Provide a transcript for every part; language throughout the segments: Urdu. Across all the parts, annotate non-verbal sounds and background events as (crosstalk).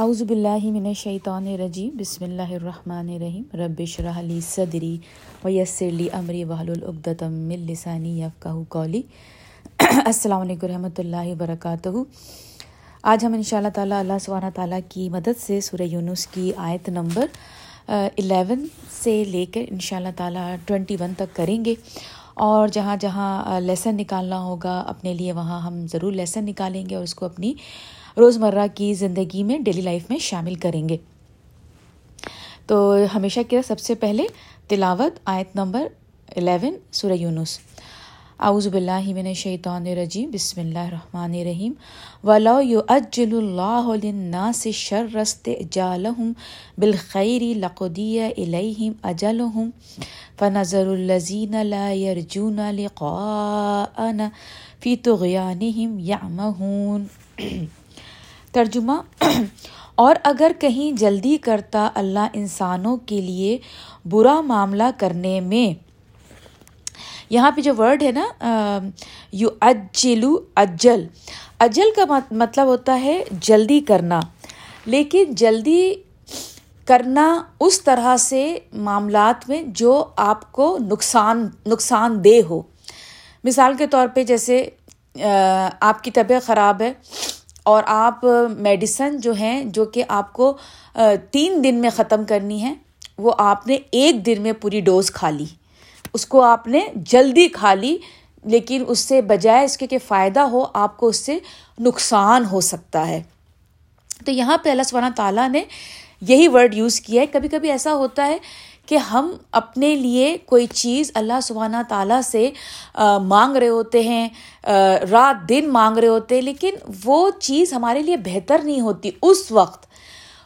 اعوذ باللہ من الشیطان الرجیم، بسم اللہ الرحمن الرحیم، رب شرح لی صدری ویسر لی امری وحل العقدۃ من لسانی یفقہ قولی۔ السلام علیکم رحمۃ اللہ وبرکاتہ۔ آج ہم ان شاء اللہ تعالیٰ اللہ سبحانہ تعالیٰ کی مدد سے سورہ یونس کی آیت نمبر الیون سے لے کر ان شاء اللہ تعالیٰ ٹوینٹی ون تک کریں گے۔ اور جہاں جہاں لیسن نکالنا ہوگا، اپنے لیے وہاں ہم ضرور لیسن نکالیں گے اور اس کو اپنی روزمرہ کی زندگی میں ڈیلی لائف میں شامل کریں گے۔ تو ہمیشہ کی سب سے پہلے تلاوت آیت نمبر الیون سورہ یونس۔ اعوذ باللہ من الشیطان الرجیم، بسم اللہ الرحمن الرحیم۔ ولو یعجل اللہ للناس شر استعجالهم بالخیر لقضی الیہم اجلهم فنظر الذین لا يرجون لقاءنا فی طغیانهم یعمہون ترجمہ (clears throat) اور اگر کہیں جلدی کرتا اللہ انسانوں کے لیے برا معاملہ کرنے میں۔ یہاں پہ جو ورڈ ہے نا یو اجلو اجل۔ اجل کا مطلب ہوتا ہے جلدی کرنا۔ لیکن جلدی کرنا اس طرح سے معاملات میں جو آپ کو نقصان نقصان دہ ہو۔ مثال کے طور پہ جیسے آپ کی طبیعت خراب ہے۔ اور آپ میڈیسن جو ہیں، جو کہ آپ کو تین دن میں ختم کرنی ہے، وہ آپ نے ایک دن میں پوری ڈوز کھا لی۔ اس کو آپ نے جلدی کھا لی، لیکن اس سے بجائے اس کے کہ فائدہ ہو، آپ کو اس سے نقصان ہو سکتا ہے۔ تو یہاں پہ اللہ سبحانہ تعالیٰ نے یہی ورڈ یوز کیا ہے۔ کبھی کبھی ایسا ہوتا ہے کہ ہم اپنے لیے کوئی چیز اللہ سبحانہ تعالیٰ سے مانگ رہے ہوتے ہیں رات دن مانگ رہے ہوتے ہیں، لیکن وہ چیز ہمارے لیے بہتر نہیں ہوتی اس وقت۔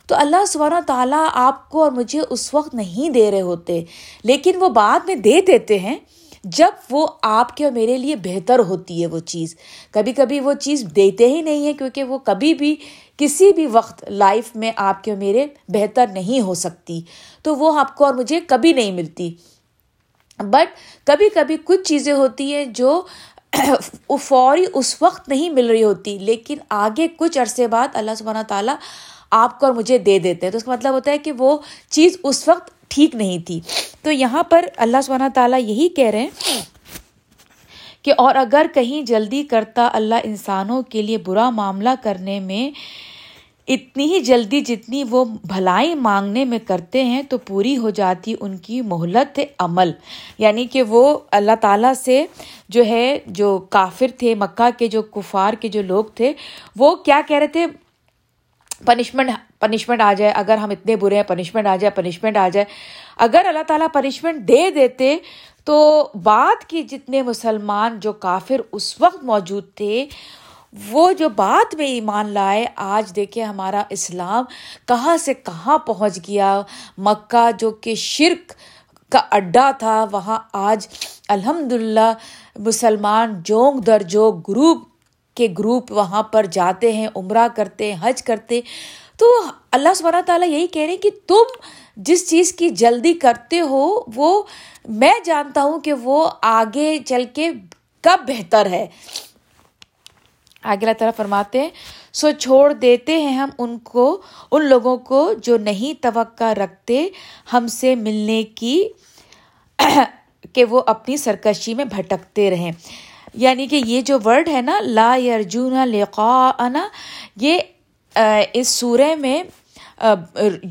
تو اللہ سبحانہ تعالیٰ آپ کو اور مجھے اس وقت نہیں دے رہے ہوتے، لیکن وہ بعد میں دے دیتے ہیں جب وہ آپ کے اور میرے لیے بہتر ہوتی ہے وہ چیز۔ کبھی کبھی وہ چیز دیتے ہی نہیں ہیں، کیونکہ وہ کبھی بھی کسی بھی وقت لائف میں آپ کے اور میرے بہتر نہیں ہو سکتی۔ تو وہ آپ کو اور مجھے کبھی نہیں ملتی۔ بٹ کبھی کبھی کچھ چیزیں ہوتی ہیں جو (clears throat) فوری اس وقت نہیں مل رہی ہوتی، لیکن آگے کچھ عرصے بعد اللہ سبحانہ تعالیٰ آپ کو اور مجھے دے دیتے ہیں۔ تو اس کا مطلب ہوتا ہے کہ وہ چیز اس وقت ٹھیک نہیں تھی۔ تو یہاں پر اللہ سبحانہ تعالیٰ یہی کہہ رہے ہیں کہ اور اگر کہیں جلدی کرتا اللہ انسانوں کے لیے برا معاملہ کرنے میں اتنی ہی جلدی جتنی وہ بھلائی مانگنے میں کرتے ہیں تو پوری ہو جاتی ان کی مہلت عمل۔ یعنی کہ وہ اللہ تعالیٰ سے جو ہے، جو کافر تھے، مکہ کے جو کفار کے جو لوگ تھے، وہ کیا کہہ رہے تھے؟ پنشمنٹ پنشمنٹ آ جائے، اگر ہم اتنے برے ہیں، پنشمنٹ آ جائے، پنشمنٹ آ جائے۔ اگر اللہ تعالیٰ پنشمنٹ دے دیتے تو بعد کے جتنے مسلمان جو کافر اس وقت موجود تھے وہ جو بات میں ایمان لائے، آج دیکھے ہمارا اسلام کہاں سے کہاں پہنچ گیا۔ مکہ جو کہ شرک کا اڈا تھا، وہاں آج الحمد للہ مسلمان جونگ در جوگ گروپ کے گروپ وہاں پر جاتے ہیں، عمرہ کرتے ہیں حج کرتے۔ تو اللہ سبحانہ تعالیٰ یہی کہہ رہے ہیں کہ تم جس چیز کی جلدی کرتے ہو، وہ میں جانتا ہوں کہ وہ آگے چل کے کب بہتر ہے۔ آگے اللہ تعالیٰ فرماتے ہیں، سو چھوڑ دیتے ہیں ہم ان کو، ان لوگوں کو جو نہیں توقع رکھتے ہم سے ملنے کی، (clears throat) کہ وہ اپنی سرکشی میں بھٹکتے رہیں۔ یعنی کہ یہ جو ورڈ ہے نا، لا یارجون لقا یہ اس سورہ میں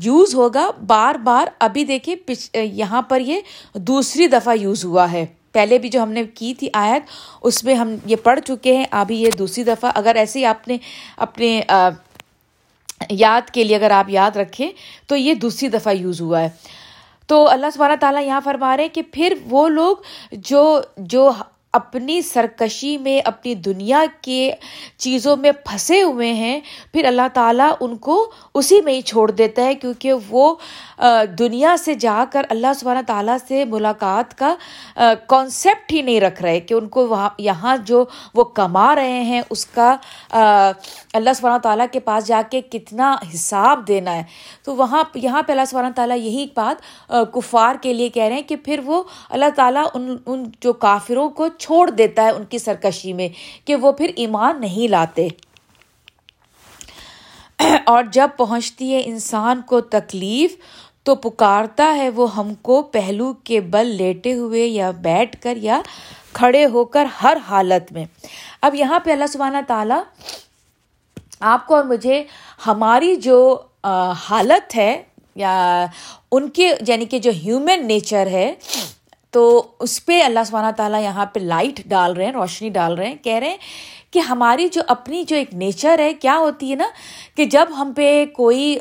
یوز ہوگا۔ بار بار، ابھی دیکھیے یہاں پر یہ دوسری دفعہ یوز ہوا ہے۔ پہلے بھی جو ہم نے کی تھی آیت، اس میں ہم یہ پڑھ چکے ہیں ابھی یہ دوسری دفعہ۔ اگر ایسے ہی آپ نے اپنے یاد کے لیے اگر آپ یاد رکھیں، تو یہ دوسری دفعہ یوز ہوا ہے۔ تو اللہ سبحانہ تعالیٰ یہاں فرما رہے ہیں کہ پھر وہ لوگ جو جو اپنی سرکشی میں، اپنی دنیا کے چیزوں میں پھنسے ہوئے ہیں، پھر اللہ تعالیٰ ان کو اسی میں ہی چھوڑ دیتا ہے کیونکہ وہ دنیا سے جا کر اللہ سبحانہ تعالیٰ سے ملاقات کا کانسیپٹ ہی نہیں رکھ رہے کہ ان کو وہاں، یہاں جو وہ کما رہے ہیں، اس کا اللہ سبحانہ تعالیٰ کے پاس جا کے کتنا حساب دینا ہے۔ تو وہاں، یہاں پہ اللہ سبحانہ تعالیٰ یہی بات کفار کے لیے کہہ رہے ہیں کہ پھر وہ اللہ تعالیٰ ان ان جو کافروں کو چھوڑ دیتا ہے ان کی سرکشی میں کہ وہ پھر ایمان نہیں لاتے۔ اور جب پہنچتی ہے انسان کو تکلیف تو پکارتا ہے وہ ہم کو پہلو کے بل لیٹے ہوئے یا بیٹھ کر یا کھڑے ہو کر ہر حالت میں۔ اب یہاں پہ اللہ سبحانہ تعالیٰ آپ کو اور مجھے ہماری جو حالت ہے یا ان کے یعنی کہ جو ہیومن نیچر ہے تو اس پہ اللہ سبحانہ تعالیٰ یہاں پہ لائٹ ڈال رہے ہیں، روشنی ڈال رہے ہیں، کہہ رہے ہیں کہ ہماری جو اپنی جو ایک نیچر ہے، کیا ہوتی ہے نا کہ جب ہم پہ کوئی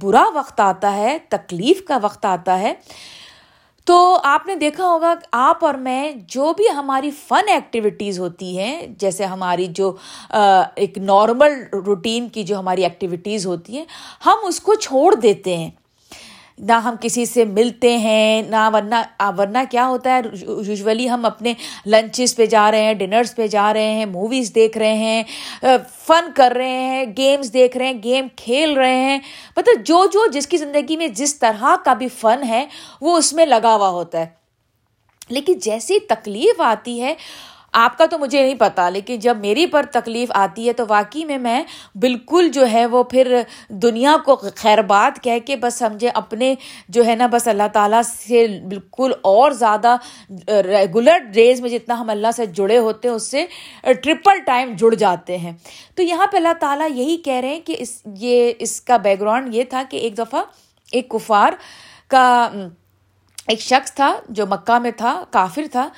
برا وقت آتا ہے، تکلیف کا وقت آتا ہے، تو آپ نے دیکھا ہوگا آپ اور میں جو بھی ہماری فن ایکٹیویٹیز ہوتی ہیں، جیسے ہماری جو ایک نارمل روٹین کی جو ہماری ایکٹیویٹیز ہوتی ہیں، ہم اس کو چھوڑ دیتے ہیں۔ نہ ہم کسی سے ملتے ہیں، نہ ورنہ ورنہ کیا ہوتا ہے یوزولی ہم اپنے لنچز پہ جا رہے ہیں ڈنرس پہ جا رہے ہیں موویز دیکھ رہے ہیں فن کر رہے ہیں گیمز دیکھ رہے ہیں گیم کھیل رہے ہیں۔ مطلب جو جو جس کی زندگی میں جس طرح کا بھی فن ہے، وہ اس میں لگا ہوا ہوتا ہے۔ لیکن جیسی تکلیف آتی ہے آپ کا تو مجھے نہیں پتا، لیکن جب میری پر تکلیف آتی ہے تو واقعی میں میں بالکل جو ہے وہ پھر دنیا کو خیر بات کہہ کے بس سمجھے اپنے جو ہے نا بس اللہ تعالیٰ سے بالکل اور زیادہ ریگولر ڈیز میں جتنا ہم اللہ سے جڑے ہوتے ہیں، اس سے ٹرپل ٹائم جڑ جاتے ہیں۔ تو یہاں پہ اللہ تعالیٰ یہی کہہ رہے ہیں کہ اس، یہ، اس کا بیک گراؤنڈ یہ تھا کہ ایک دفعہ ایک کفار کا، ایک شخص تھا جو مکہ میں تھا، کافر تھا۔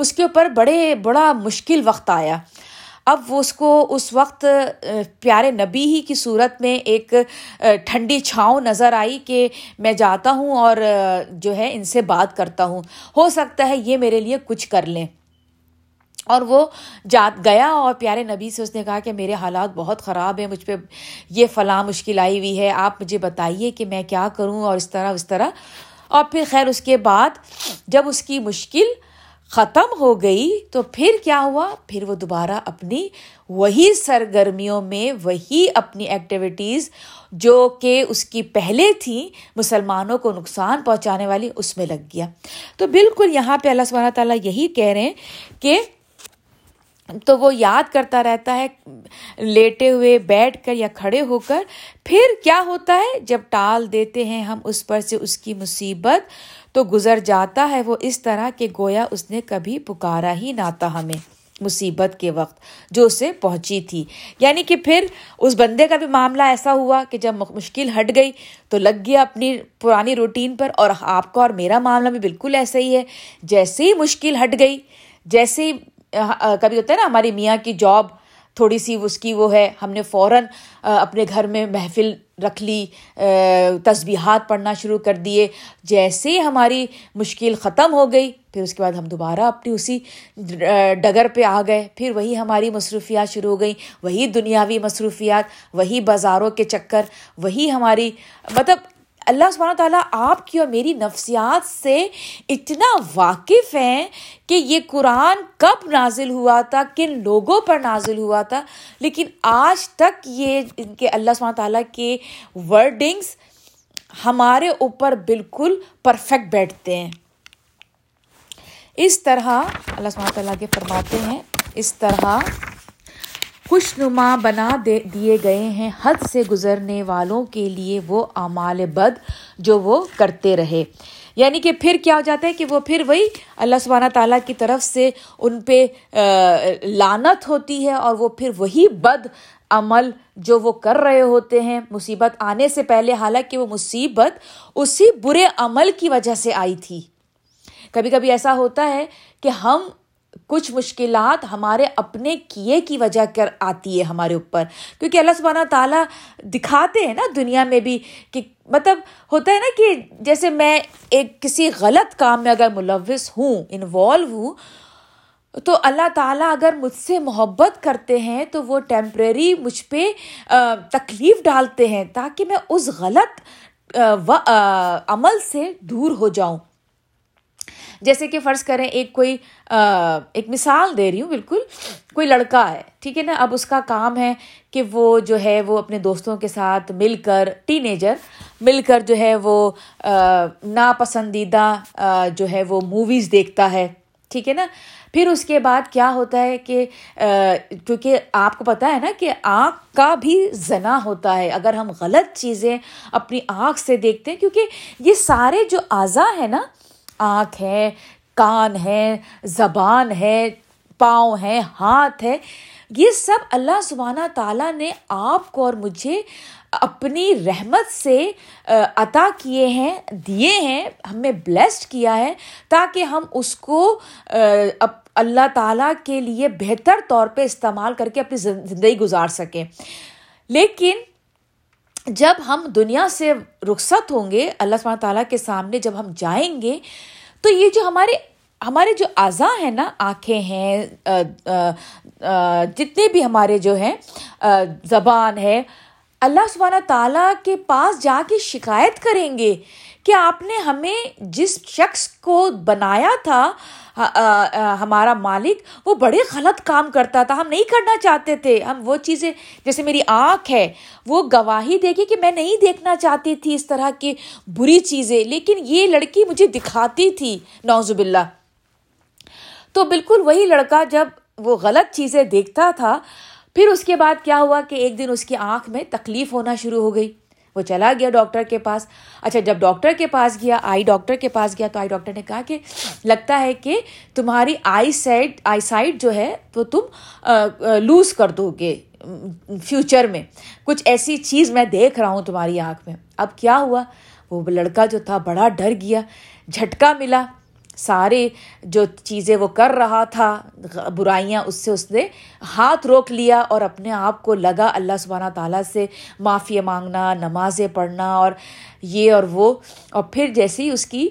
اس کے اوپر بڑے بڑا مشکل وقت آیا۔ اب وہ اس کو اس وقت پیارے نبی ہی کی صورت میں ایک ٹھنڈی چھاؤں نظر آئی کہ میں جاتا ہوں اور جو ہے ان سے بات کرتا ہوں۔ ہو سکتا ہے یہ میرے لیے کچھ کر لیں۔ اور وہ جات گیا اور پیارے نبی سے اس نے کہا کہ میرے حالات بہت خراب ہیں، مجھ پہ یہ فلاں مشکل آئی ہوئی ہے، آپ مجھے بتائیے کہ میں کیا کروں اور اس طرح اس طرح۔ اور پھر خیر، اس کے بعد جب اس کی مشکل ختم ہو گئی تو پھر کیا ہوا؟ پھر وہ دوبارہ اپنی وہی سرگرمیوں میں وہی اپنی ایکٹیویٹیز جو کہ اس کی پہلے تھیں مسلمانوں کو نقصان پہنچانے والی، اس میں لگ گیا۔ تو بالکل یہاں پہ اللہ سبحانہ تعالیٰ یہی کہہ رہے ہیں کہ تو وہ یاد کرتا رہتا ہے، لیٹے ہوئے بیٹھ کر یا کھڑے ہو کر، پھر کیا ہوتا ہے؟ جب ٹال دیتے ہیں ہم اس پر سے اس کی مصیبت، تو گزر جاتا ہے وہ اس طرح کہ گویا اس نے کبھی پکارا ہی نہ تھا ہمیں مصیبت کے وقت، جو اسے پہنچی تھی۔ یعنی کہ پھر اس بندے کا بھی معاملہ ایسا ہوا کہ جب مشکل ہٹ گئی تو لگ گیا اپنی پرانی روٹین پر، اور آپ کا اور میرا معاملہ بھی بالکل ایسا ہی ہے۔ جیسے ہی مشکل ہٹ گئی، جیسے ہی ہاں، کبھی ہوتا ہے نا ہماری میاں کی جاب تھوڑی سی اس کی وہ ہے، ہم نے فوراً اپنے گھر میں محفل رکھ لی تسبیحات پڑھنا شروع کر دیے۔ جیسے ہماری مشکل ختم ہو گئی، پھر اس کے بعد ہم دوبارہ اپنی اسی ڈگر پہ آ گئے۔ پھر وہی ہماری مصروفیات شروع ہو گئیں، وہی دنیاوی مصروفیات، وہی بازاروں کے چکر، وہی ہماری مطلب اللہ سبحانہ تعالیٰ آپ کی اور میری نفسیات سے اتنا واقف ہیں کہ یہ قرآن کب نازل ہوا تھا، کن لوگوں پر نازل ہوا تھا۔ لیکن آج تک یہ ان کے اللہ سبحانہ تعالیٰ کے ورڈنگس ہمارے اوپر بالکل پرفیکٹ بیٹھتے ہیں۔ اس طرح اللہ سبحانہ تعالیٰ کے فرماتے ہیں، اس طرح خوش نما بنا دے دیے گئے ہیں۔ حد سے گزرنے والوں کے لیے وہ اعمال بد جو وہ کرتے رہے۔ یعنی کہ پھر کیا ہو جاتا ہے کہ وہ پھر وہی اللہ سبحانہ تعالیٰ کی طرف سے ان پہ لانت ہوتی ہے اور وہ پھر وہی بد عمل جو وہ کر رہے ہوتے ہیں۔ مصیبت آنے سے پہلے، حالانکہ وہ مصیبت اسی برے عمل کی وجہ سے آئی تھی۔ کبھی کبھی ایسا ہوتا ہے کہ ہم کچھ مشکلات ہمارے اپنے کیے کی وجہ کر آتی ہے ہمارے اوپر۔ کیونکہ اللہ سبحانہ تعالیٰ دکھاتے ہیں نا دنیا میں بھی کہ مطلب ہوتا ہے نا کہ جیسے میں ایک کسی غلط کام میں اگر ملوث ہوں انوالو ہوں، تو اللہ تعالیٰ اگر مجھ سے محبت کرتے ہیں تو وہ ٹیمپریری مجھ پہ تکلیف ڈالتے ہیں تاکہ میں اس غلط عمل سے دور ہو جاؤں۔ جیسے کہ فرض کریں ایک کوئی ایک مثال دے رہی ہوں، بالکل، کوئی لڑکا ہے، ٹھیک ہے نا؟ اب اس کا کام ہے کہ وہ جو ہے وہ اپنے دوستوں کے ساتھ مل کر ٹین ایجر مل کر جو ہے وہ ناپسندیدہ جو ہے وہ موویز دیکھتا ہے، ٹھیک ہے نا؟ پھر اس کے بعد کیا ہوتا ہے کہ کیونکہ آپ کو پتا ہے نا کہ آنکھ کا بھی زنا ہوتا ہے، اگر ہم غلط چیزیں اپنی آنکھ سے دیکھتے ہیں، کیونکہ یہ سارے جو اعضا ہے نا آنکھ ہے، کان ہے، زبان ہے، پاؤں ہے ہاتھ ہے۔ یہ سب اللہ سبحانہ تعالیٰ نے آپ کو اور مجھے اپنی رحمت سے عطا کیے ہیں، دیے ہیں ہمیں بلیسڈ کیا ہے تاکہ ہم اس کو اللہ تعالیٰ کے لیے بہتر طور پہ استعمال کر کے اپنی زندگی گزار سکیں۔ لیکن جب ہم دنیا سے رخصت ہوں گے اللہ سبحانہ تعالیٰ کے سامنے جب ہم جائیں گے، تو یہ جو ہمارے ہمارے جو اعضاء ہیں نا، آنکھیں ہیں جتنے بھی ہمارے جو ہیں زبان ہے اللہ سبحانہ تعالیٰ کے پاس جا کے شکایت کریں گے کہ آپ نے ہمیں جس شخص کو بنایا تھا ہمارا مالک، وہ بڑے غلط کام کرتا تھا، ہم نہیں کرنا چاہتے تھے۔ ہم وہ چیزیں، جیسے میری آنکھ ہے، وہ گواہی دے گی کہ میں نہیں دیکھنا چاہتی تھی اس طرح کی بری چیزیں۔ لیکن یہ لڑکی مجھے دکھاتی تھی نوزب اللہ تو بالکل وہی لڑکا جب وہ غلط چیزیں دیکھتا تھا پھر اس کے بعد کیا ہوا کہ ایک دن اس کی آنکھ میں تکلیف ہونا شروع ہو گئی۔ وہ چلا گیا ڈاکٹر کے پاس۔ اچھا جب ڈاکٹر کے پاس گیا، آئی ڈاکٹر کے پاس گیا تو آئی ڈاکٹر نے کہا کہ لگتا ہے کہ تمہاری آئی سائڈ آئی سائڈ جو ہے تو تم لوز کر دو گے فیوچر میں۔ کچھ ایسی چیز میں دیکھ رہا ہوں تمہاری آنکھ میں۔ اب کیا ہوا؟ وہ لڑکا جو تھا بڑا ڈر گیا، جھٹکا ملا۔ سارے جو چیزیں وہ کر رہا تھا، برائیاں اس سے اس نے ہاتھ روک لیا اور اپنے آپ کو لگا اللہ سبحانہ تعالیٰ سے معافی مانگنا، نمازیں پڑھنا اور یہ اور وہ۔ اور پھر جیسے ہی اس کی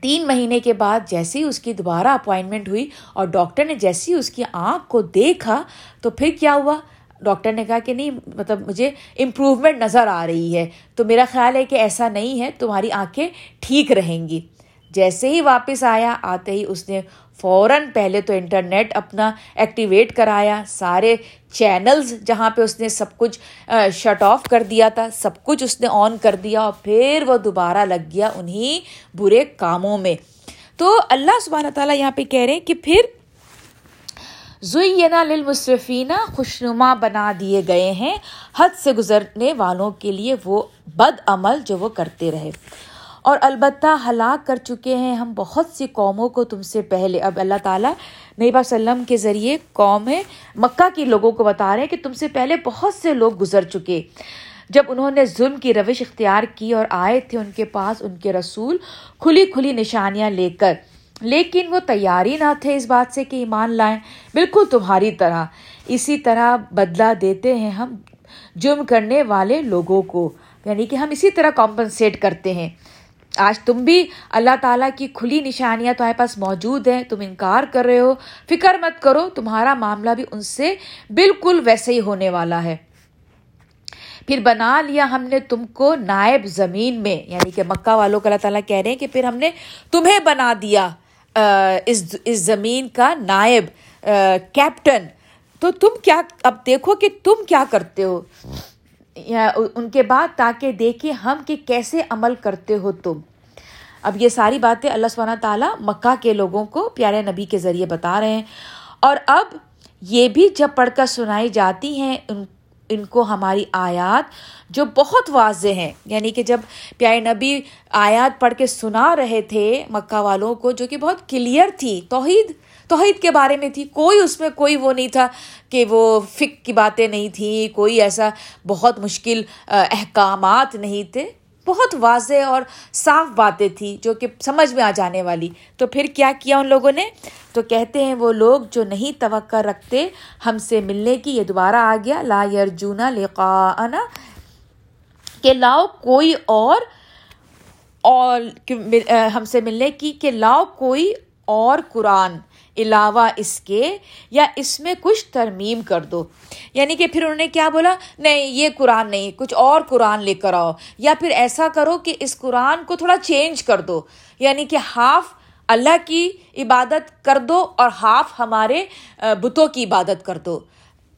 تین مہینے کے بعد جیسے ہی اس کی دوبارہ اپوائنٹمنٹ ہوئی اور ڈاکٹر نے جیسے ہی اس کی آنکھ کو دیکھا تو پھر کیا ہوا؟ ڈاکٹر نے کہا کہ نہیں مطلب مجھے امپروومنٹ نظر آ رہی ہے۔ تو میرا خیال ہے کہ ایسا نہیں ہے، تمہاری آنکھیں ٹھیک رہیں گی۔ جیسے ہی واپس آیا، آتے ہی اس نے فوراً پہلے تو انٹرنیٹ اپنا ایکٹیویٹ کرایا، سارے چینلز جہاں پہ اس نے سب کچھ شٹ آف کر دیا تھا، سب کچھ اس نے آن کر دیا اور پھر وہ دوبارہ لگ گیا انہیں برے کاموں میں۔ تو اللہ سبحانہ تعالیٰ یہاں پہ کہہ رہے ہیں کہ پھر زینا للمصرفینہ خوشنما بنا دیے گئے ہیں، حد سے گزرنے والوں کے لیے وہ بد عمل جو وہ کرتے رہے۔ اور البتہ ہلاک کر چکے ہیں ہم بہت سی قوموں کو تم سے پہلے۔ اب اللہ تعالیٰ نبی وسلم کے ذریعے قوم مکہ کے لوگوں کو بتا رہے ہیں کہ تم سے پہلے بہت سے لوگ گزر چکے۔ جب انہوں نے ظلم کی روش اختیار کی اور آئے تھے ان کے پاس، ان کے رسول کھلی کھلی نشانیاں لے کر۔ لیکن وہ تیاری نہ تھے اس بات سے کہ ایمان لائیں۔ بالکل تمہاری طرح۔ اسی طرح بدلہ دیتے ہیں ہم جرم کرنے والے لوگوں کو۔ یعنی کہ ہم اسی طرح کمپنسیٹ کرتے ہیں۔ آج تم بھی اللہ تعالیٰ کی کھلی نشانیاں تمہارے پاس موجود ہیں، تم انکار کر رہے ہو۔ فکر مت کرو، تمہارا معاملہ بھی ان سے بالکل ویسے ہی ہونے والا ہے۔ پھر بنا لیا ہم نے تم کو نائب زمین میں یعنی کہ مکہ والوں کو اللہ تعالیٰ کہہ رہے ہیں کہ پھر ہم نے تمہیں بنا دیا اس اس زمین کا نائب کیپٹن تو تم کیا، اب دیکھو کہ تم کیا کرتے ہو۔ ان کے بعد تاکہ دیکھیں ہم کہ کیسے عمل کرتے ہو تم۔ اب یہ ساری باتیں اللہ سبحانہ تعالیٰ مکہ کے لوگوں کو پیارے نبی کے ذریعے بتا رہے ہیں۔ اور اب یہ بھی جب پڑھ کر سنائی جاتی ہیں ان ان کو ہماری آیات جو بہت واضح ہیں۔ یعنی کہ جب پیارے نبی آیات پڑھ کے سنا رہے تھے مکہ والوں کو جو کہ بہت کلیئر تھی، توحید توحید کے بارے میں تھی، کوئی اس میں کوئی وہ نہیں تھا کہ وہ فک کی باتیں نہیں تھیں کوئی ایسا بہت مشکل احکامات نہیں تھے۔ بہت واضح اور صاف باتیں تھیں جو کہ سمجھ میں آ جانے والی۔ تو پھر کیا کیا ان لوگوں نے؟ تو کہتے ہیں وہ لوگ جو نہیں توقع رکھتے ہم سے ملنے کی، یہ دوبارہ آ گیا، لا یرجونا لقاءنا۔ کہ لاؤ کوئی اور اور ہم سے ملنے کی، کہ لاؤ کوئی اور قرآن۔ علاوہ اس کے یا اس میں کچھ ترمیم کر دو۔ یعنی کہ پھر انہوں نے کیا بولا؟ نہیں، یہ قرآن نہیں، کچھ اور قرآن لے کر آؤ۔ یا پھر ایسا کرو کہ اس قرآن کو تھوڑا چینج کر دو۔ یعنی کہ ہاف اللہ کی عبادت کر دو اور ہاف ہمارے بتوں کی عبادت کر دو۔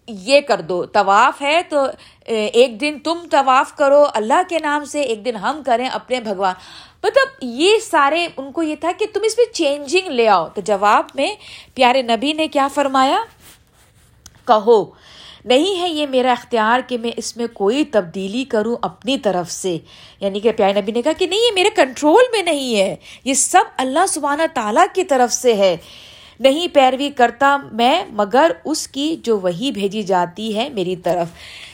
یہ کر دو، طواف ہے تو ایک دن تم طواف کرو، اللہ کے نام سے ایک دن ہم کریں اپنے بھگوان۔ مطلب یہ سارے، ان کو یہ تھا کہ تم اس میں چینجنگ لے آؤ۔ تو جواب میں، پیارے نبی نے کیا فرمایا؟ کہو، نہیں ہے یہ میرا اختیار کہ میں اس میں کوئی تبدیلی کروں اپنی طرف سے۔ یعنی کہ پیارے نبی نے کہا کہ نہیں، یہ میرے کنٹرول میں نہیں ہے۔ یہ سب اللہ سبحانہ تعالیٰ کی طرف سے ہے۔ نہیں پیروی کرتا میں، مگر اس کی جو وہی بھیجی جاتی ہے میری طرف۔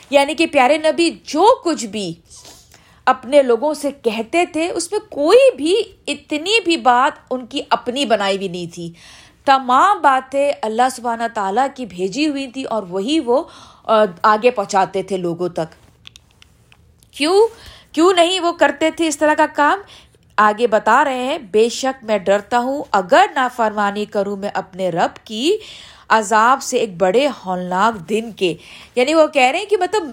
یعنی کہ پیارے نبی، جو کچھ بھی اپنے لوگوں سے کہتے تھے، اس میں کوئی بھی اتنی بھی بات ان کی اپنی بنائی ہوئی نہیں تھی۔ تمام باتیں اللہ سبحانہ تعالیٰ کی بھیجی ہوئی تھی اور وہی وہ آگے پہنچاتے تھے لوگوں تک۔ کیوں؟ کیوں نہیں وہ کرتے تھے اس طرح کا کام؟ آگے بتا رہے ہیں، بے شک میں ڈرتا ہوں۔ اگر نافرمانی کروں میں اپنے رب کی عذاب سے ایک بڑے ہولناک دن کے۔ یعنی وہ کہہ رہے ہیں کہ مطلب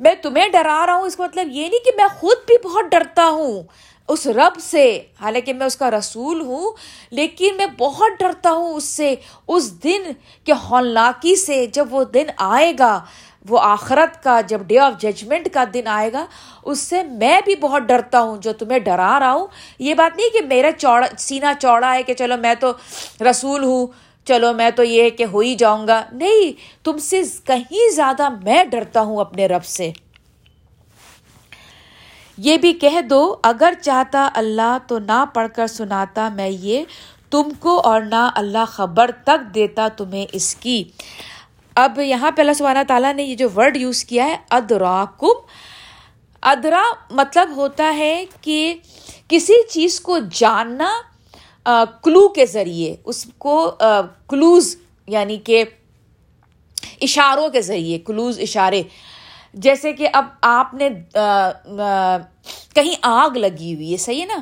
میں تمہیں ڈرا رہا ہوں، اس کا مطلب یہ نہیں کہ میں خود بھی بہت ڈرتا ہوں اس رب سے۔ حالانکہ میں اس کا رسول ہوں، لیکن میں بہت ڈرتا ہوں اس سے، اس دن کے ہولناکی سے جب وہ دن آئے گا۔ وہ آخرت کا جب ڈے آف ججمنٹ کا دن آئے گا، اس سے میں بھی بہت ڈرتا ہوں، جو تمہیں ڈرا رہا ہوں۔ یہ بات نہیں کہ میرا چوڑا، سینہ چوڑا ہے کہ چلو میں تو رسول ہوں، چلو میں تو یہ کہ ہو ہی جاؤں گا۔ نہیں، تم سے کہیں زیادہ میں ڈرتا ہوں اپنے رب سے۔ یہ بھی کہہ دو، اگر چاہتا اللہ تو نہ پڑھ کر سناتا میں یہ، تم کو اور نہ اللہ خبر تک دیتا تمہیں اس کی۔ اب یہاں پہ اللہ سبحانہ تعالیٰ نے یہ جو ورڈ یوز کیا ہے ادرا کم ادرا مطلب ہوتا ہے کہ کسی چیز کو جاننا کلو کے ذریعے، اس کو کلوز یعنی کہ اشاروں کے ذریعے کلوز اشارے۔ جیسے کہ اب آپ نے کہیں آگ لگی ہوئی ہے، صحیح ہے نا؟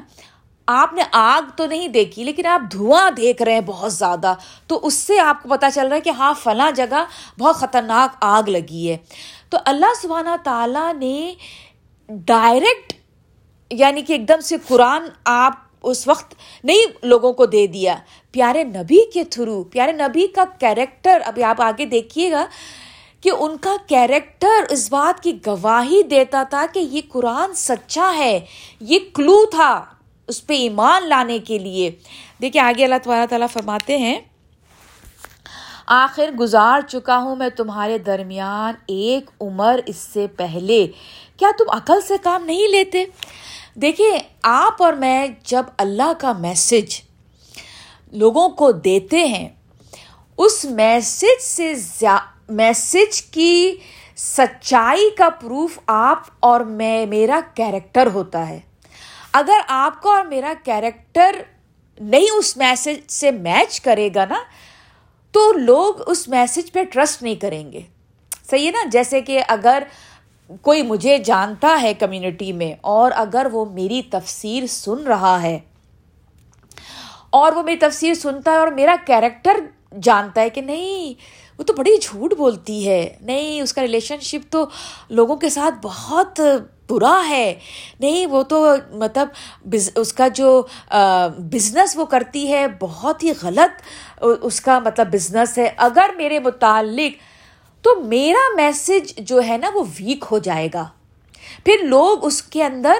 آپ نے آگ تو نہیں دیکھی، لیکن آپ دھواں دیکھ رہے ہیں بہت زیادہ۔ تو اس سے آپ کو پتا چل رہا ہے کہ ہاں فلاں جگہ بہت خطرناک آگ لگی ہے۔ تو اللہ سبحانہ تعالیٰ نے ڈائریکٹ یعنی کہ ایک دم سے قرآن آپ اس وقت نہیں لوگوں کو دے دیا۔ پیارے نبی کے تھرو، پیارے نبی کا کیریکٹر ابھی آپ آگے دیکھیے گا کہ ان کا کیریکٹر اس بات کی گواہی دیتا تھا کہ یہ قرآن سچا ہے، یہ کلو تھا۔ اس پہ ایمان لانے کے لیے۔ دیکھیے آگے اللہ تعالیٰ تعالیٰ فرماتے ہیں، آخر گزار چکا ہوں میں تمہارے درمیان ایک عمر اس سے پہلے۔ کیا تم عقل سے کام نہیں لیتے؟ دیکھیے، آپ اور میں جب اللہ کا میسج لوگوں کو دیتے ہیں، اس میسج سے زیا، میسج کی سچائی کا پروف آپ اور میں، میرا کیریکٹر ہوتا ہے۔ اگر آپ کا اور میرا کیریکٹر نہیں اس میسج سے میچ کرے گا نا، تو لوگ اس میسج پہ ٹرسٹ نہیں کریں گے۔ صحیح ہے نا؟ جیسے کہ اگر کوئی مجھے جانتا ہے کمیونٹی میں اور اگر وہ میری تفسیر سن رہا ہے، اور وہ میری تفسیر سنتا ہے اور میرا کیریکٹر جانتا ہے کہ نہیں، وہ تو بڑی جھوٹ بولتی ہے۔ نہیں، اس کا ریلیشن شپ تو لوگوں کے ساتھ بہت برا ہے۔ نہیں، وہ تو مطلب اس کا جو بزنس وہ کرتی ہے، بہت ہی غلط اس کا مطلب بزنس ہے۔ اگر میرے متعلق، تو میرا میسج جو ہے نا، وہ ویک ہو جائے گا۔ پھر لوگ اس کے اندر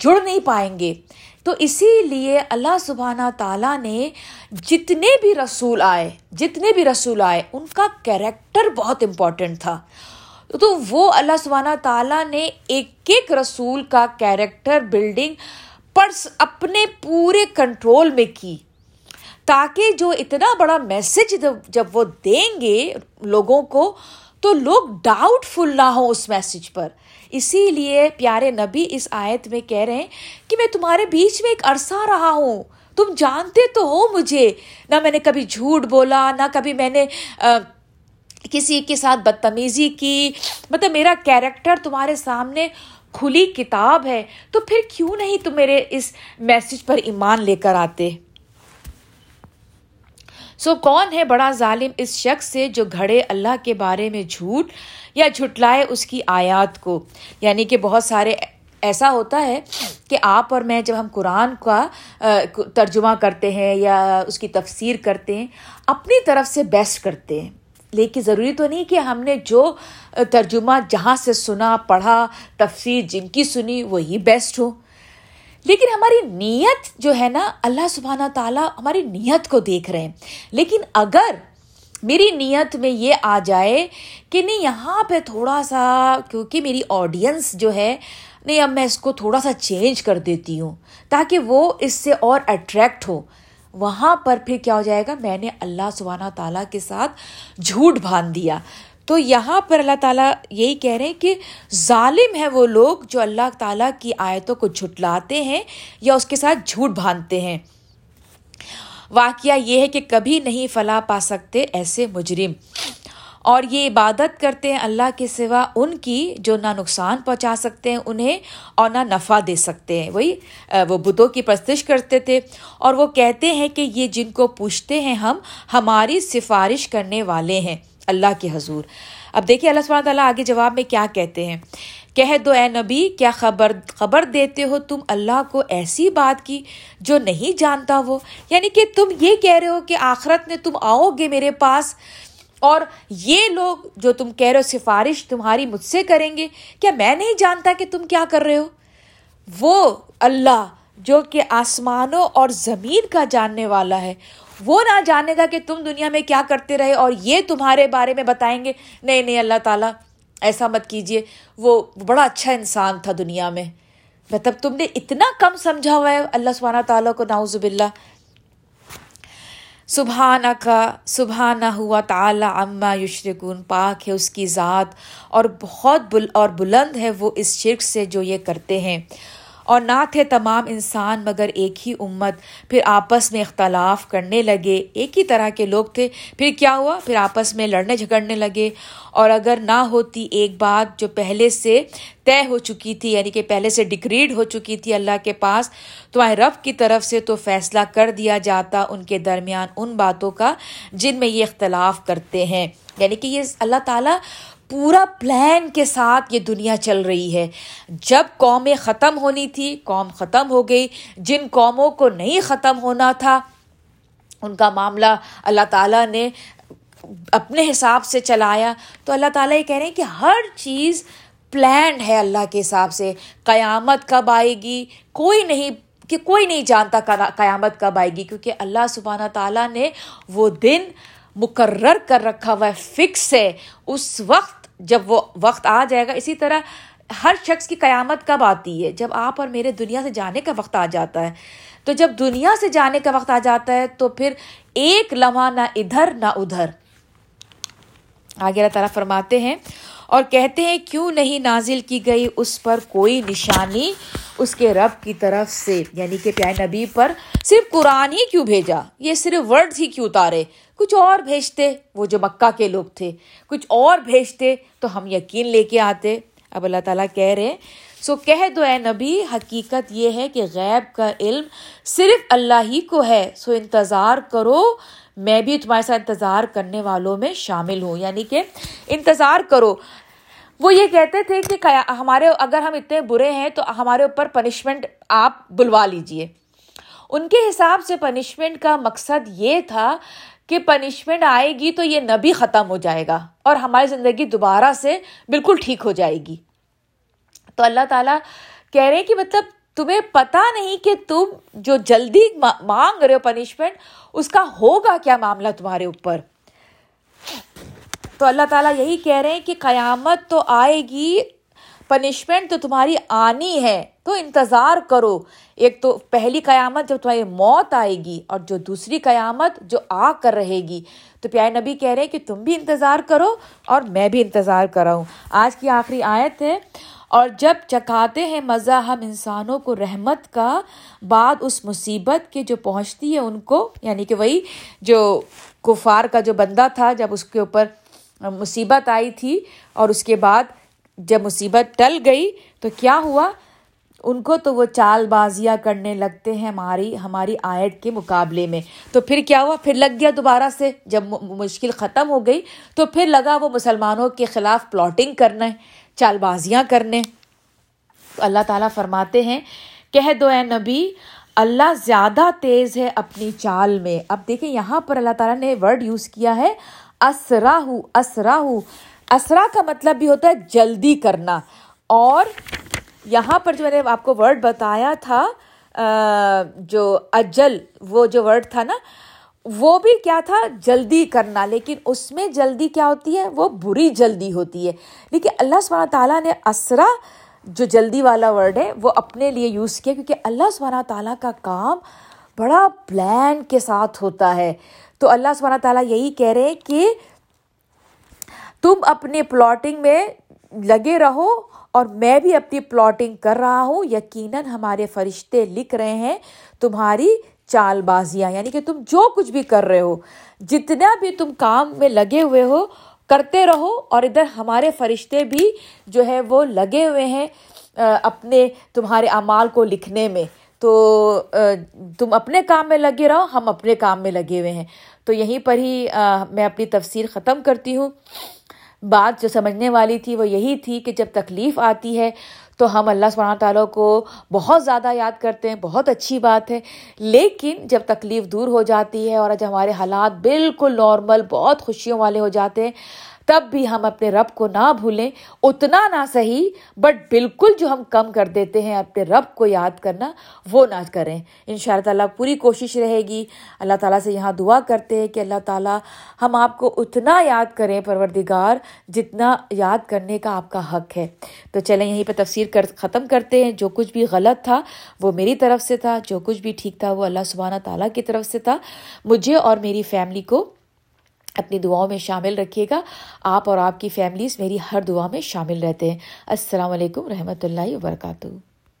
جڑ نہیں پائیں گے۔ تو اسی لیے اللہ سبحانہ تعالیٰ نے جتنے بھی رسول آئے، جتنے بھی رسول آئے، ان کا کیریکٹر بہت امپورٹنٹ تھا۔ تو وہ اللہ سبحانہ تعالیٰ نے ایک ایک رسول کا کیریکٹر بلڈنگ پر اپنے پورے کنٹرول میں کی تاکہ جو اتنا بڑا میسج جب وہ دیں گے لوگوں کو تو لوگ ڈاؤٹ فل نہ ہوں اس میسج پر۔ اسی لیے پیارے نبی اس آیت میں کہہ رہے ہیں کہ میں تمہارے بیچ میں ایک عرصہ رہا ہوں۔ تم جانتے تو ہو مجھے۔ نہ میں نے کبھی جھوٹ بولا، نہ کبھی میں نے کسی کے ساتھ بدتمیزی کی مطلب میرا کیریکٹر تمہارے سامنے کھلی کتاب ہے، تو پھر کیوں نہیں تم میرے اس میسج پر ایمان لے کر آتے؟ سو کون ہے بڑا ظالم اس شخص سے جو گھڑے اللہ کے بارے میں جھوٹ یا جھٹلائے اس کی آیات کو؟ یعنی کہ بہت سارے ایسا ہوتا ہے کہ آپ اور میں جب ہم قرآن کا ترجمہ کرتے ہیں یا اس کی تفسیر کرتے ہیں، اپنی طرف سے بیسٹ کرتے ہیں۔ لیکن ضروری تو نہیں کہ ہم نے جو ترجمہ جہاں سے سنا، پڑھا، تفسیر جن کی سنی، وہی بیسٹ ہو۔ لیکن ہماری نیت جو ہے نا، اللہ سبحانہ تعالیٰ ہماری نیت کو دیکھ رہے ہیں۔ لیکن اگر میری نیت میں یہ آ جائے کہ نہیں، یہاں پہ تھوڑا سا، کیونکہ میری آڈینس جو ہے، نہیں، اب میں اس کو تھوڑا سا چینج کر دیتی ہوں تاکہ وہ اس سے اور اٹریکٹ ہو۔ وہاں پر پھر کیا ہو جائے گا؟ میں نے اللہ سبحانہ تعالیٰ کے ساتھ جھوٹ باندھ دیا۔ تو یہاں پر اللہ تعالیٰ یہی کہہ رہے ہیں کہ ظالم ہے وہ لوگ جو اللہ تعالیٰ کی آیتوں کو جھٹلاتے ہیں یا اس کے ساتھ جھوٹ باندھتے ہیں۔ واقعہ یہ ہے کہ کبھی نہیں فلاح پا سکتے ایسے مجرم۔ اور یہ عبادت کرتے ہیں اللہ کے سوا ان کی جو نہ نقصان پہنچا سکتے ہیں انہیں اور نہ نفع دے سکتے ہیں۔ وہی وہ بدھوں کی پرستش کرتے تھے۔ اور وہ کہتے ہیں کہ یہ جن کو پوچھتے ہیں ہم، ہماری سفارش کرنے والے ہیں، اللہ کے حضور۔ اب دیکھیے اللہ سبحانہ تعالیٰ آگے جواب میں کیا کہتے ہیں۔ کہہ دو، اے نبی، کیا خبر خبر دیتے ہو تم اللہ کو ایسی بات کی جو نہیں جانتا وہ؟ یعنی کہ تم یہ کہہ رہے ہو کہ آخرت میں تم آؤ گے میرے پاس۔ اور یہ لوگ جو تم کہہ رہے ہو سفارش تمہاری مجھ سے کریں گے، کیا میں نہیں جانتا کہ تم کیا کر رہے ہو؟ وہ اللہ جو کہ آسمانوں اور زمین کا جاننے والا ہے، وہ نہ جانے گا کہ تم دنیا میں کیا کرتے رہے اور یہ تمہارے بارے میں بتائیں گے۔ نہیں نہیں، اللہ تعالیٰ، ایسا مت کیجیے وہ بڑا اچھا انسان تھا دنیا میں۔ مطلب تم نے اتنا کم سمجھا ہوا ہے، اللہ سبحانہ تعالیٰ کو ناؤز باللہ۔ سبحانہ کا سبحانہ ہوا تعالیٰ اما یشرکون، پاک ہے اس کی ذات اور بہت بل اور بلند ہے وہ اس شرک سے جو یہ کرتے ہیں۔ اور نہ تھے تمام انسان مگر ایک ہی امت۔ پھر آپس میں اختلاف کرنے لگے۔ ایک ہی طرح کے لوگ تھے۔ پھر کیا ہوا؟ پھر آپس میں لڑنے جھگڑنے لگے۔ اور اگر نہ ہوتی ایک بات جو پہلے سے طے ہو چکی تھی یعنی کہ پہلے سے ڈکریڈ ہو چکی تھی اللہ کے پاس تمہارے رب کی طرف سے تو فیصلہ کر دیا جاتا ان کے درمیان ان باتوں کا جن میں یہ اختلاف کرتے ہیں۔ یعنی کہ یہ اللہ تعالیٰ پورا پلان کے ساتھ یہ دنیا چل رہی ہے۔ جب قومیں ختم ہونی تھی، قوم ختم ہو گئی۔ جن قوموں کو نہیں ختم ہونا تھا، ان کا معاملہ اللہ تعالیٰ نے اپنے حساب سے چلایا۔ تو اللہ تعالیٰ یہ کہہ رہے ہیں کہ ہر چیز پلانڈ ہے اللہ کے حساب سے۔ قیامت کب آئے گی؟ کوئی نہیں، کہ کوئی نہیں جانتا قیامت کب آئے گی، کیونکہ اللہ سبحانہ تعالیٰ نے وہ دن مقرر کر رکھا ہوا ہے فکس ہے۔ اس وقت جب وہ وقت آ جائے گا، اسی طرح ہر شخص کی قیامت کب آتی ہے؟ جب آپ اور میرے دنیا سے جانے کا وقت آ جاتا ہے۔ تو جب دنیا سے جانے کا وقت آ جاتا ہے، تو پھر ایک لمحہ نہ ادھر نہ ادھر۔ آگے اللہ تعالیٰ فرماتے ہیں، اور کہتے ہیں، کیوں نہیں نازل کی گئی اس پر کوئی نشانی اس کے رب کی طرف سے؟ یعنی کہ پیارے نبی پر صرف قرآن ہی کیوں بھیجا؟ یہ صرف ورڈز ہی کیوں اتارے؟ کچھ اور بھیجتے، وہ جو مکہ کے لوگ تھے۔ کچھ اور بھیجتے تو ہم یقین لے کے آتے۔ اب اللہ تعالیٰ کہہ رہے ہیں، سو کہہ دو اے نبی، حقیقت یہ ہے کہ غیب کا علم صرف اللہ ہی کو ہے۔ سو انتظار کرو، میں بھی تمہارے ساتھ انتظار کرنے والوں میں شامل ہوں۔ یعنی کہ انتظار کرو۔ وہ یہ کہتے تھے کہ ہمارے، اگر ہم اتنے برے ہیں تو ہمارے اوپر پنشمنٹ آپ بلوا لیجیے ان کے حساب سے پنشمنٹ کا مقصد یہ تھا کہ پنشمنٹ آئے گی تو یہ نبی ختم ہو جائے گا اور ہماری زندگی دوبارہ سے بالکل ٹھیک ہو جائے گی۔ تو اللہ تعالیٰ کہہ رہے ہیں کہ مطلب تمہیں پتا نہیں کہ تم جو جلدی مانگ رہے ہو پنشمنٹ اس کا ہوگا کیا معاملہ تمہارے اوپر؟ تو اللہ تعالیٰ یہی کہہ رہے ہیں کہ قیامت تو آئے گی پنشمنٹ تو تمہاری آنی ہے۔ تو انتظار کرو۔ ایک تو پہلی قیامت جب تمہاری موت آئے گی اور جو دوسری قیامت جو آ کر رہے گی۔ تو پیارے نبی کہہ رہے ہیں کہ تم بھی انتظار کرو اور میں بھی انتظار کراؤں آج کی آخری آیت ہے، اور جب چکھاتے ہیں مزہ ہم انسانوں کو رحمت کا، بعد اس مصیبت کے جو پہنچتی ہے ان کو یعنی کہ وہی جو کفار کا جو بندہ تھا، جب اس کے اوپر مصیبت آئی تھی اور اس کے بعد جب مصیبت ٹل گئی تو کیا ہوا؟ ان کو تو وہ چال بازیاں کرنے لگتے ہیں ہماری ہماری آیت کے مقابلے میں۔ تو پھر کیا ہوا؟ پھر لگ گیا دوبارہ سے۔ جب مشکل ختم ہو گئی تو پھر لگا وہ مسلمانوں کے خلاف پلاٹنگ کرنا چال بازیاں کرنے۔ تو اللہ تعالیٰ فرماتے ہیں، کہہ دو اے نبی، اللہ زیادہ تیز ہے اپنی چال میں۔ اب دیکھیں، یہاں پر اللہ تعالیٰ نے ورڈ یوز کیا ہے اسرا ہوں اسرا اسرا کا مطلب بھی ہوتا ہے جلدی کرنا۔ اور یہاں پر جو میں نے آپ کو ورڈ بتایا تھا جو اجل، وہ جو ورڈ تھا نا، وہ بھی کیا تھا؟ جلدی کرنا۔ لیکن اس میں جلدی کیا ہوتی ہے؟ وہ بری جلدی ہوتی ہے۔ لیکن اللہ سبحانہ تعالیٰ نے اسرا جو جلدی والا ورڈ ہے، وہ اپنے لیے یوز کیا، کیونکہ اللہ سبحانہ تعالیٰ کا کام بڑا پلان کے ساتھ ہوتا ہے۔ تو اللہ سبحانہ تعالیٰ یہی کہہ رہے ہیں کہ تم اپنے پلاٹنگ میں لگے رہو اور میں بھی اپنی پلاٹنگ کر رہا ہوں، یقیناً ہمارے فرشتے لکھ رہے ہیں، تمہاری چال بازیاں یعنی کہ تم جو کچھ بھی کر رہے ہو، جتنا بھی تم کام میں لگے ہوئے ہو، کرتے رہو اور ادھر ہمارے فرشتے بھی جو ہے وہ لگے ہوئے ہیں اپنے تمہارے اعمال کو لکھنے میں۔ تو تم اپنے کام میں لگے رہو، ہم اپنے کام میں لگے ہوئے ہیں۔ تو یہیں پر ہی میں اپنی تفسیر ختم کرتی ہوں۔ بات جو سمجھنے والی تھی وہ یہی تھی کہ جب تکلیف آتی ہے تو ہم اللہ سبحانہ تعالیٰ کو بہت زیادہ یاد کرتے ہیں، بہت اچھی بات ہے۔ لیکن جب تکلیف دور ہو جاتی ہے اور جب ہمارے حالات بالکل نارمل بہت خوشیوں والے ہو جاتے ہیں تب بھی ہم اپنے رب کو نہ بھولیں، اتنا نہ صحیح، بٹ بالکل جو ہم کم کر دیتے ہیں، اپنے رب کو یاد کرنا، وہ نہ کریں۔ ان شاء اللہ تعالیٰ پوری کوشش رہے گی۔ اللہ تعالیٰ سے یہاں دعا کرتے ہیں کہ اللہ تعالیٰ ہم آپ کو اتنا یاد کریں پروردگار، جتنا یاد کرنے کا آپ کا حق ہے۔ تو چلیں یہیں پہ تفسیر کر، ختم کرتے ہیں۔ جو کچھ بھی غلط تھا، وہ میری طرف سے تھا۔ جو کچھ بھی ٹھیک تھا، وہ اللہ سبحانہ تعالیٰ کی طرف سے تھا۔ مجھے اور میری فیملی کو اپنی دعاؤں میں شامل رکھیے گا۔ آپ اور آپ کی فیملیز میری ہر دعا میں شامل رہتے ہیں۔ السلام علیکم رحمۃ اللہ وبرکاتہ۔